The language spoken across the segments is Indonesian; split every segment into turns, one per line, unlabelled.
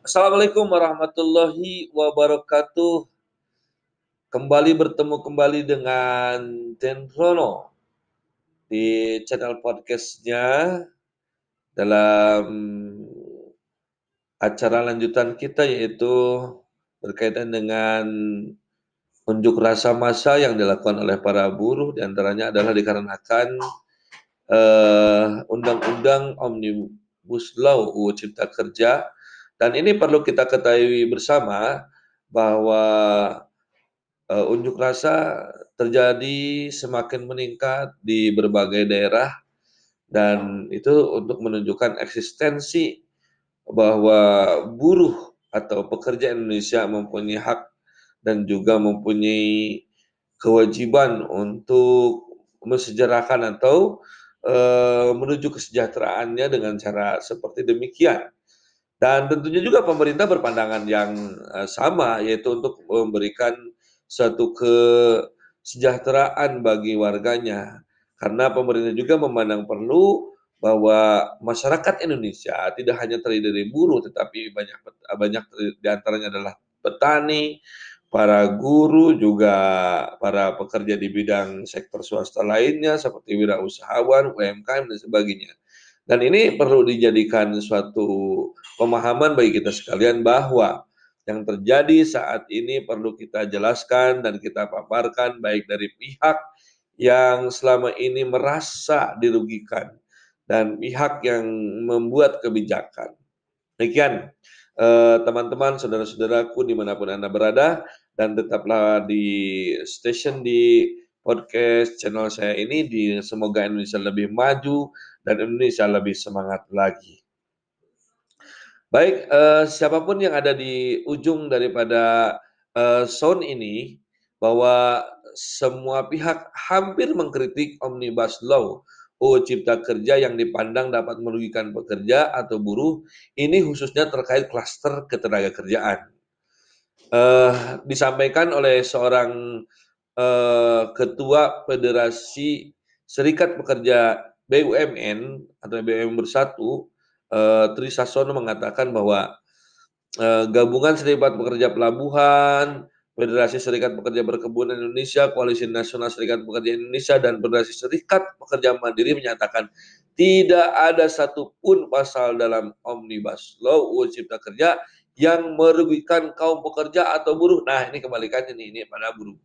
Assalamualaikum warahmatullahi wabarakatuh. Kembali bertemu kembali dengan Tenrono di channel podcastnya dalam acara lanjutan kita yaitu berkaitan dengan unjuk rasa massa yang dilakukan oleh para buruh di antaranya adalah dikarenakan undang-undang uh, Omnibus Law UU Cipta Kerja dan ini perlu kita ketahui bersama bahwa uh, unjuk rasa terjadi semakin meningkat di berbagai daerah dan itu untuk menunjukkan eksistensi bahwa buruh atau pekerja Indonesia mempunyai hak dan juga mempunyai kewajiban untuk mesejarahkan atau uh, menuju kesejahteraannya dengan cara seperti demikian. Dan tentunya juga pemerintah berpandangan yang uh, sama yaitu untuk memberikan suatu kesejahteraan bagi warganya. Karena pemerintah juga memandang perlu bahwa masyarakat Indonesia tidak hanya terdiri dari buruh tetapi banyak banyak di antaranya adalah petani, para guru juga para pekerja di bidang sektor swasta lainnya seperti wirausahawan, UMKM dan sebagainya. Dan ini perlu dijadikan suatu pemahaman bagi kita sekalian bahwa yang terjadi saat ini perlu kita jelaskan dan kita paparkan baik dari pihak yang selama ini merasa dirugikan dan pihak yang membuat kebijakan. Demikian eh, teman-teman, saudara-saudaraku di mana pun Anda berada dan tetaplah di station di podcast channel saya ini di semoga Indonesia lebih maju dan Indonesia lebih semangat lagi. Baik, uh, siapa pun yang ada di ujung daripada uh, sound ini, bahwa semua pihak hampir mengkritik Omnibus Law UU Cipta Kerja yang dipandang dapat merugikan pekerja atau buruh, ini khususnya terkait klaster ketenaga kerjaan. Uh, disampaikan oleh seorang uh, ketua Federasi Serikat Pekerja BUMN atau BUMN Bersatu, uh, Tri Sasono mengatakan bahwa uh, gabungan Serikat Pekerja Pelabuhan, Federasi Serikat Pekerja Berkebunan Indonesia, Koalisi Nasional Serikat Pekerja Indonesia, dan Federasi Serikat Pekerja Mandiri menyatakan tidak ada satupun pasal dalam Omnibus Law UU Cipta Kerja yang merugikan kaum pekerja atau buruh. Nah, ini kebalikannya nih, ini pada buruh.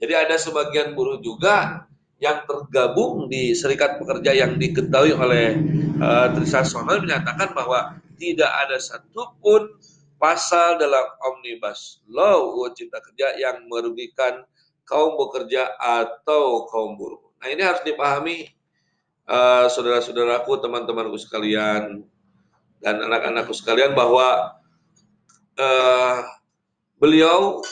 Jadi ada sebagian buruh juga yang tergabung di serikat pekerja yang diketahui oleh uh, Trisaksono menyatakan bahwa tidak ada satupun pasal dalam Omnibus Law UU Cipta Kerja yang merugikan kaum bekerja atau kaum buruh. Nah ini harus dipahami uh, saudara-saudaraku, teman-temanku sekalian, dan anak-anakku sekalian bahwa uh, beliau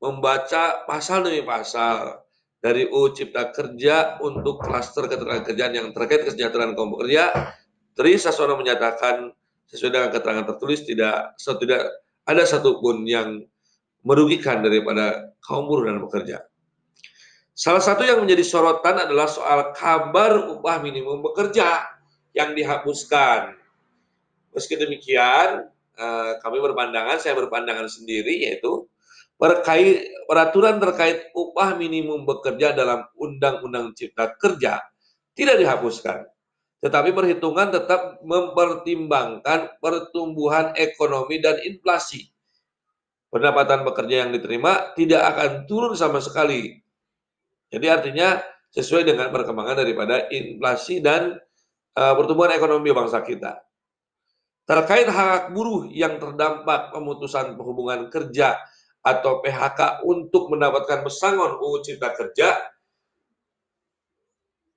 membaca pasal demi pasal dari UU Cipta Kerja untuk klaster ketenagakerjaan yang terkait kesejahteraan kaum pekerja, Tri Sasono menyatakan sesuai dengan keterangan tertulis tidak tidak ada satupun yang merugikan daripada kaum buruh dan pekerja. Salah satu yang menjadi sorotan adalah soal kabar upah minimum bekerja yang dihapuskan. Meski demikian, eh, kami berpandangan, saya berpandangan sendiri yaitu terkait peraturan terkait upah minimum bekerja dalam Undang-Undang Cipta Kerja tidak dihapuskan. Tetapi perhitungan tetap mempertimbangkan pertumbuhan ekonomi dan inflasi. Pendapatan bekerja yang diterima tidak akan turun sama sekali. Jadi artinya sesuai dengan perkembangan daripada inflasi dan uh, pertumbuhan ekonomi bangsa kita. Terkait hak buruh yang terdampak pemutusan hubungan kerja atau PHK untuk mendapatkan pesangon UU Cipta Kerja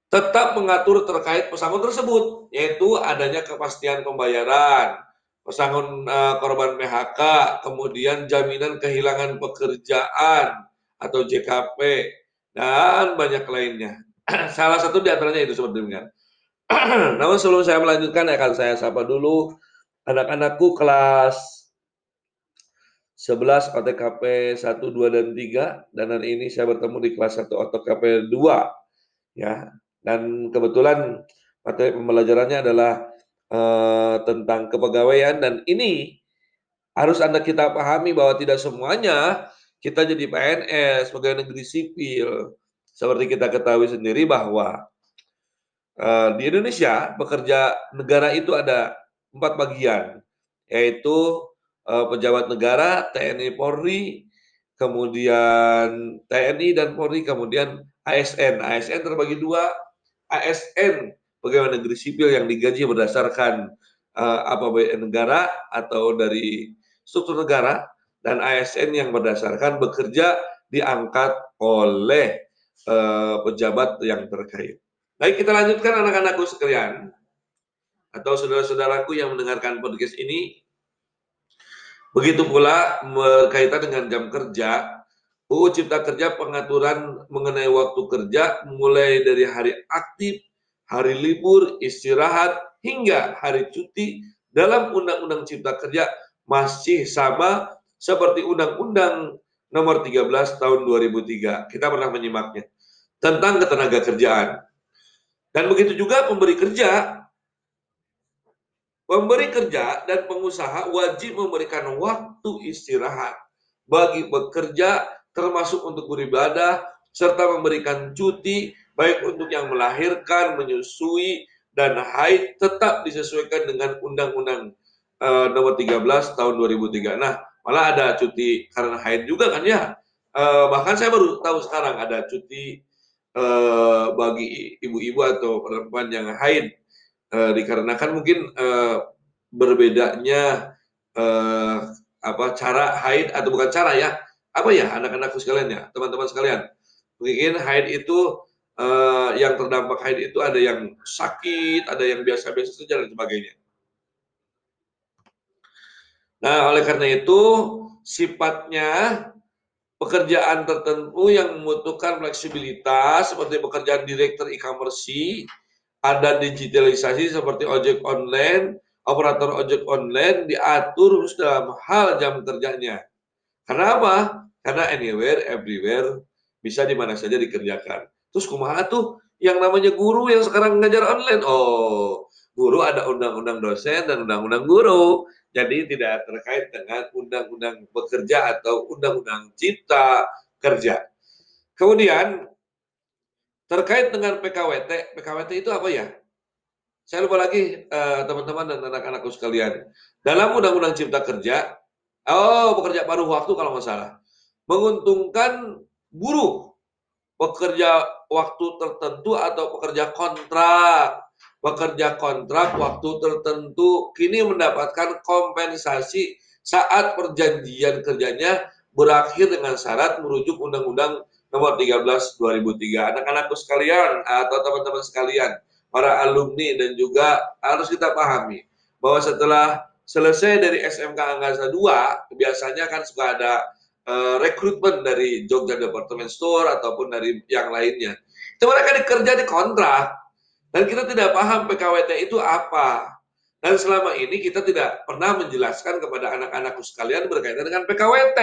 tetap mengatur terkait pesangon tersebut, yaitu adanya kepastian pembayaran, pesangon uh, korban PHK, kemudian jaminan kehilangan pekerjaan atau JKP, dan banyak lainnya. Salah satu di antaranya itu seperti ini. Namun sebelum saya melanjutkan, akan saya sapa dulu anak-anakku kelas 11 OTKP 1, 2, dan 3. Dan hari ini saya bertemu di kelas 1 OTKP 2. Ya, dan kebetulan materi pembelajarannya adalah uh, tentang kepegawaian dan ini harus Anda kita pahami bahwa tidak semuanya kita jadi PNS, pegawai negeri sipil. Seperti kita ketahui sendiri bahwa uh, di Indonesia pekerja negara itu ada empat bagian, yaitu uh, pejabat negara, TNI Polri, kemudian TNI dan Polri, kemudian ASN. ASN terbagi dua, ASN pegawai negeri sipil yang digaji berdasarkan uh, APBN negara atau dari struktur negara dan ASN yang berdasarkan bekerja diangkat oleh uh, pejabat yang terkait. Baik, kita lanjutkan anak-anakku sekalian atau saudara-saudaraku yang mendengarkan podcast ini. Begitu pula berkaitan dengan jam kerja, UU Cipta Kerja pengaturan mengenai waktu kerja mulai dari hari aktif, hari libur, istirahat, hingga hari cuti dalam Undang-Undang Cipta Kerja masih sama seperti Undang-Undang nomor 13 tahun 2003. Kita pernah menyimaknya tentang ketenaga kerjaan. Dan begitu juga pemberi kerja. Pemberi kerja dan pengusaha wajib memberikan waktu istirahat bagi bekerja termasuk untuk beribadah serta memberikan cuti baik untuk yang melahirkan, menyusui, dan haid tetap disesuaikan dengan Undang-Undang uh, nomor 13 tahun 2003. Nah, malah ada cuti karena haid juga kan ya. Uh, bahkan saya baru tahu sekarang ada cuti uh, bagi ibu-ibu atau perempuan yang haid uh, dikarenakan mungkin uh, berbedanya uh, apa cara haid atau bukan cara ya apa ya anak-anakku sekalian ya teman-teman sekalian. Mungkin haid itu uh, yang terdampak haid itu ada yang sakit ada yang biasa-biasa saja dan sebagainya. Nah, oleh karena itu sifatnya pekerjaan tertentu yang membutuhkan fleksibilitas seperti pekerjaan direktur e-commerce, ada digitalisasi seperti ojek online, operator ojek online diatur harus dalam hal jam kerjanya. Kenapa? Karena anywhere, everywhere, bisa di mana saja dikerjakan. Terus kumaha tuh yang namanya guru yang sekarang ngajar online? Oh, guru ada undang-undang dosen dan undang-undang guru. Jadi tidak terkait dengan undang-undang bekerja atau undang-undang cipta kerja. Kemudian terkait dengan PKWT, PKWT itu apa ya? Saya lupa lagi eh, teman-teman uh, dan anak-anakku sekalian. Dalam undang-undang cipta kerja, oh pekerja paruh waktu kalau nggak salah, menguntungkan buruh pekerja waktu tertentu atau pekerja kontrak pekerja kontrak waktu tertentu kini mendapatkan kompensasi saat perjanjian kerjanya berakhir dengan syarat merujuk Undang-Undang Nomor 13 2003. Anak-anakku sekalian atau teman-teman sekalian, para alumni dan juga harus kita pahami bahwa setelah selesai dari SMK Angkasa 2, biasanya kan suka ada uh, rekrutmen dari Jogja Department Store ataupun dari yang lainnya. Itu mereka dikerja di kontrak, dan kita tidak paham PKWT itu apa. Dan selama ini kita tidak pernah menjelaskan kepada anak-anakku sekalian berkaitan dengan PKWT.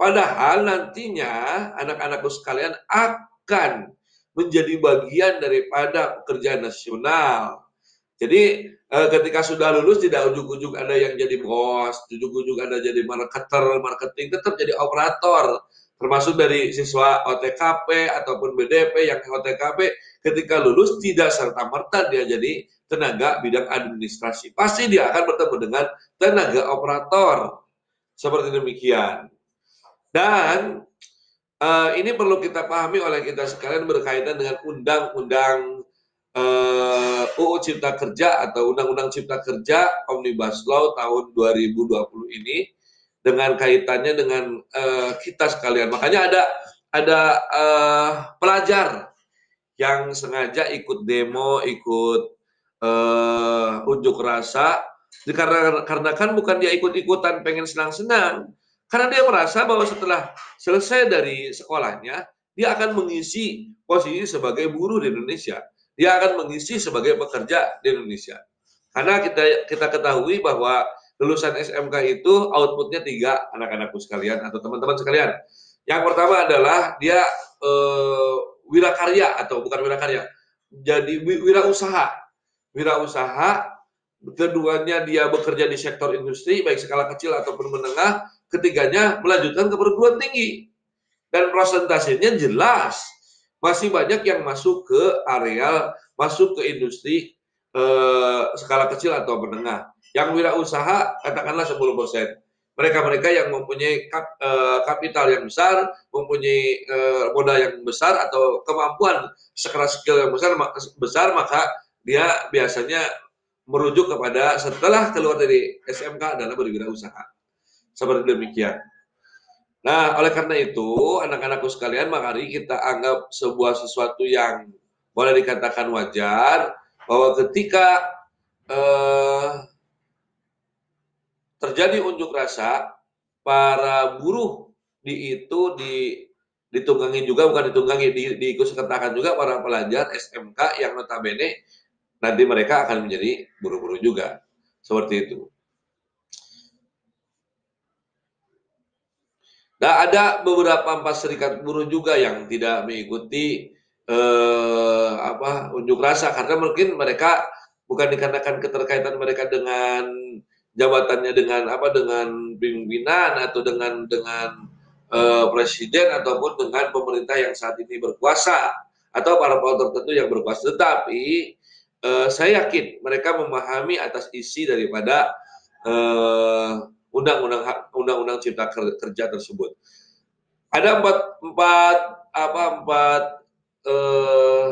Padahal nantinya anak-anakku sekalian akan menjadi bagian daripada pekerjaan nasional. Jadi eh, ketika sudah lulus tidak ujuk-ujuk ada yang jadi bos, ujuk-ujuk ada jadi marketer, marketing, tetap jadi operator termasuk dari siswa OTKP ataupun BDP yang OTKP ketika lulus tidak serta merta dia jadi tenaga bidang administrasi. Pasti dia akan bertemu dengan tenaga operator. Seperti demikian. Dan uh, ini perlu kita pahami oleh kita sekalian berkaitan dengan undang-undang uh, eh, UU Cipta Kerja atau Undang-Undang Cipta Kerja Omnibus Law tahun 2020 ini dengan kaitannya dengan uh, kita sekalian. Makanya ada ada uh, pelajar yang sengaja ikut demo, ikut uh, unjuk rasa karena karena kan bukan dia ikut-ikutan pengen senang-senang, karena dia merasa bahwa setelah selesai dari sekolahnya, dia akan mengisi posisi sebagai buruh di Indonesia. Dia akan mengisi sebagai pekerja di Indonesia. Karena kita kita ketahui bahwa lulusan SMK itu outputnya tiga anak-anakku sekalian atau teman-teman sekalian. Yang pertama adalah dia uh, wirakarya atau bukan wirakarya, jadi wirausaha. Wirausaha keduanya dia bekerja di sektor industri baik skala kecil ataupun menengah, ketiganya melanjutkan ke perguruan tinggi. Dan prosentasenya jelas masih banyak yang masuk ke areal, masuk ke industri eh, skala kecil atau menengah. Yang wirausaha katakanlah 10 persen. Mereka-mereka yang mempunyai kap, eh, kapital yang besar, mempunyai eh, modal yang besar atau kemampuan sekeras skill yang besar, besar maka dia biasanya merujuk kepada setelah keluar dari SMK adalah berwirausaha. Seperti demikian. Nah, oleh karena itu, anak-anakku sekalian, mari kita anggap sebuah sesuatu yang boleh dikatakan wajar, bahwa ketika eh, terjadi unjuk rasa, para buruh di itu di ditunggangi juga bukan ditunggangi di, diikut sertakan juga para pelajar SMK yang notabene nanti mereka akan menjadi buruh-buruh juga seperti itu. Nah, ada beberapa empat serikat buruh juga yang tidak mengikuti eh, apa unjuk rasa. Karena mungkin mereka bukan dikarenakan keterkaitan mereka dengan jabatannya dengan apa dengan pimpinan atau dengan dengan eh, presiden ataupun dengan pemerintah yang saat ini berkuasa atau para pihak tertentu yang berkuasa. Tetapi eh, saya yakin mereka memahami atas isi daripada eh, undang-undang undang-undang cipta kerja tersebut. Ada empat empat apa empat eh,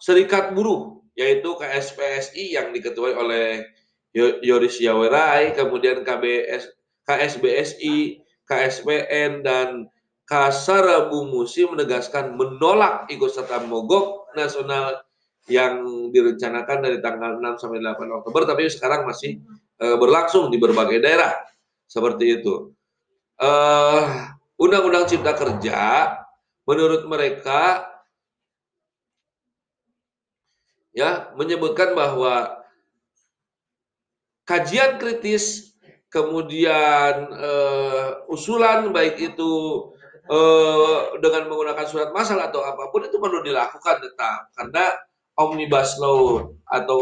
serikat buruh yaitu KSPSI yang diketuai oleh Yoris Yawerai, kemudian KBS, KSBSI, KSPN dan Kasara Bumusi menegaskan menolak ikut serta mogok nasional yang direncanakan dari tanggal 6 sampai 8 Oktober tapi sekarang masih uh, berlangsung di berbagai daerah seperti itu. Uh, Undang-Undang Cipta Kerja menurut mereka ya menyebutkan bahwa kajian kritis kemudian uh, usulan baik itu uh, dengan menggunakan surat masal atau apa pun itu perlu dilakukan tetap karena Omnibus Law atau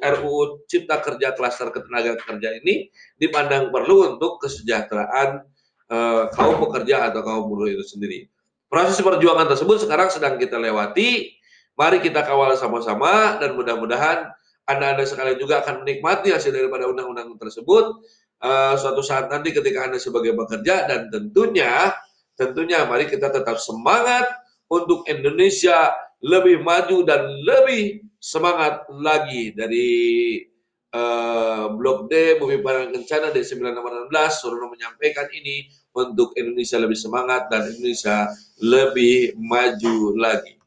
RUU Cipta Kerja Klaster Ketenaga Kerja ini dipandang perlu untuk kesejahteraan uh, kaum pekerja atau kaum buruh itu sendiri. Proses perjuangan tersebut sekarang sedang kita lewati. Mari kita kawal sama-sama dan mudah-mudahan Anda-Anda sekalian juga akan menikmati hasil daripada undang-undang tersebut uh, suatu saat nanti ketika Anda sebagai pekerja dan tentunya tentunya mari kita tetap semangat untuk Indonesia lebih maju dan lebih semangat lagi dari uh, Blok D Bumi Parang Kencana dari 9616 Surono menyampaikan ini untuk Indonesia lebih semangat dan Indonesia lebih maju lagi.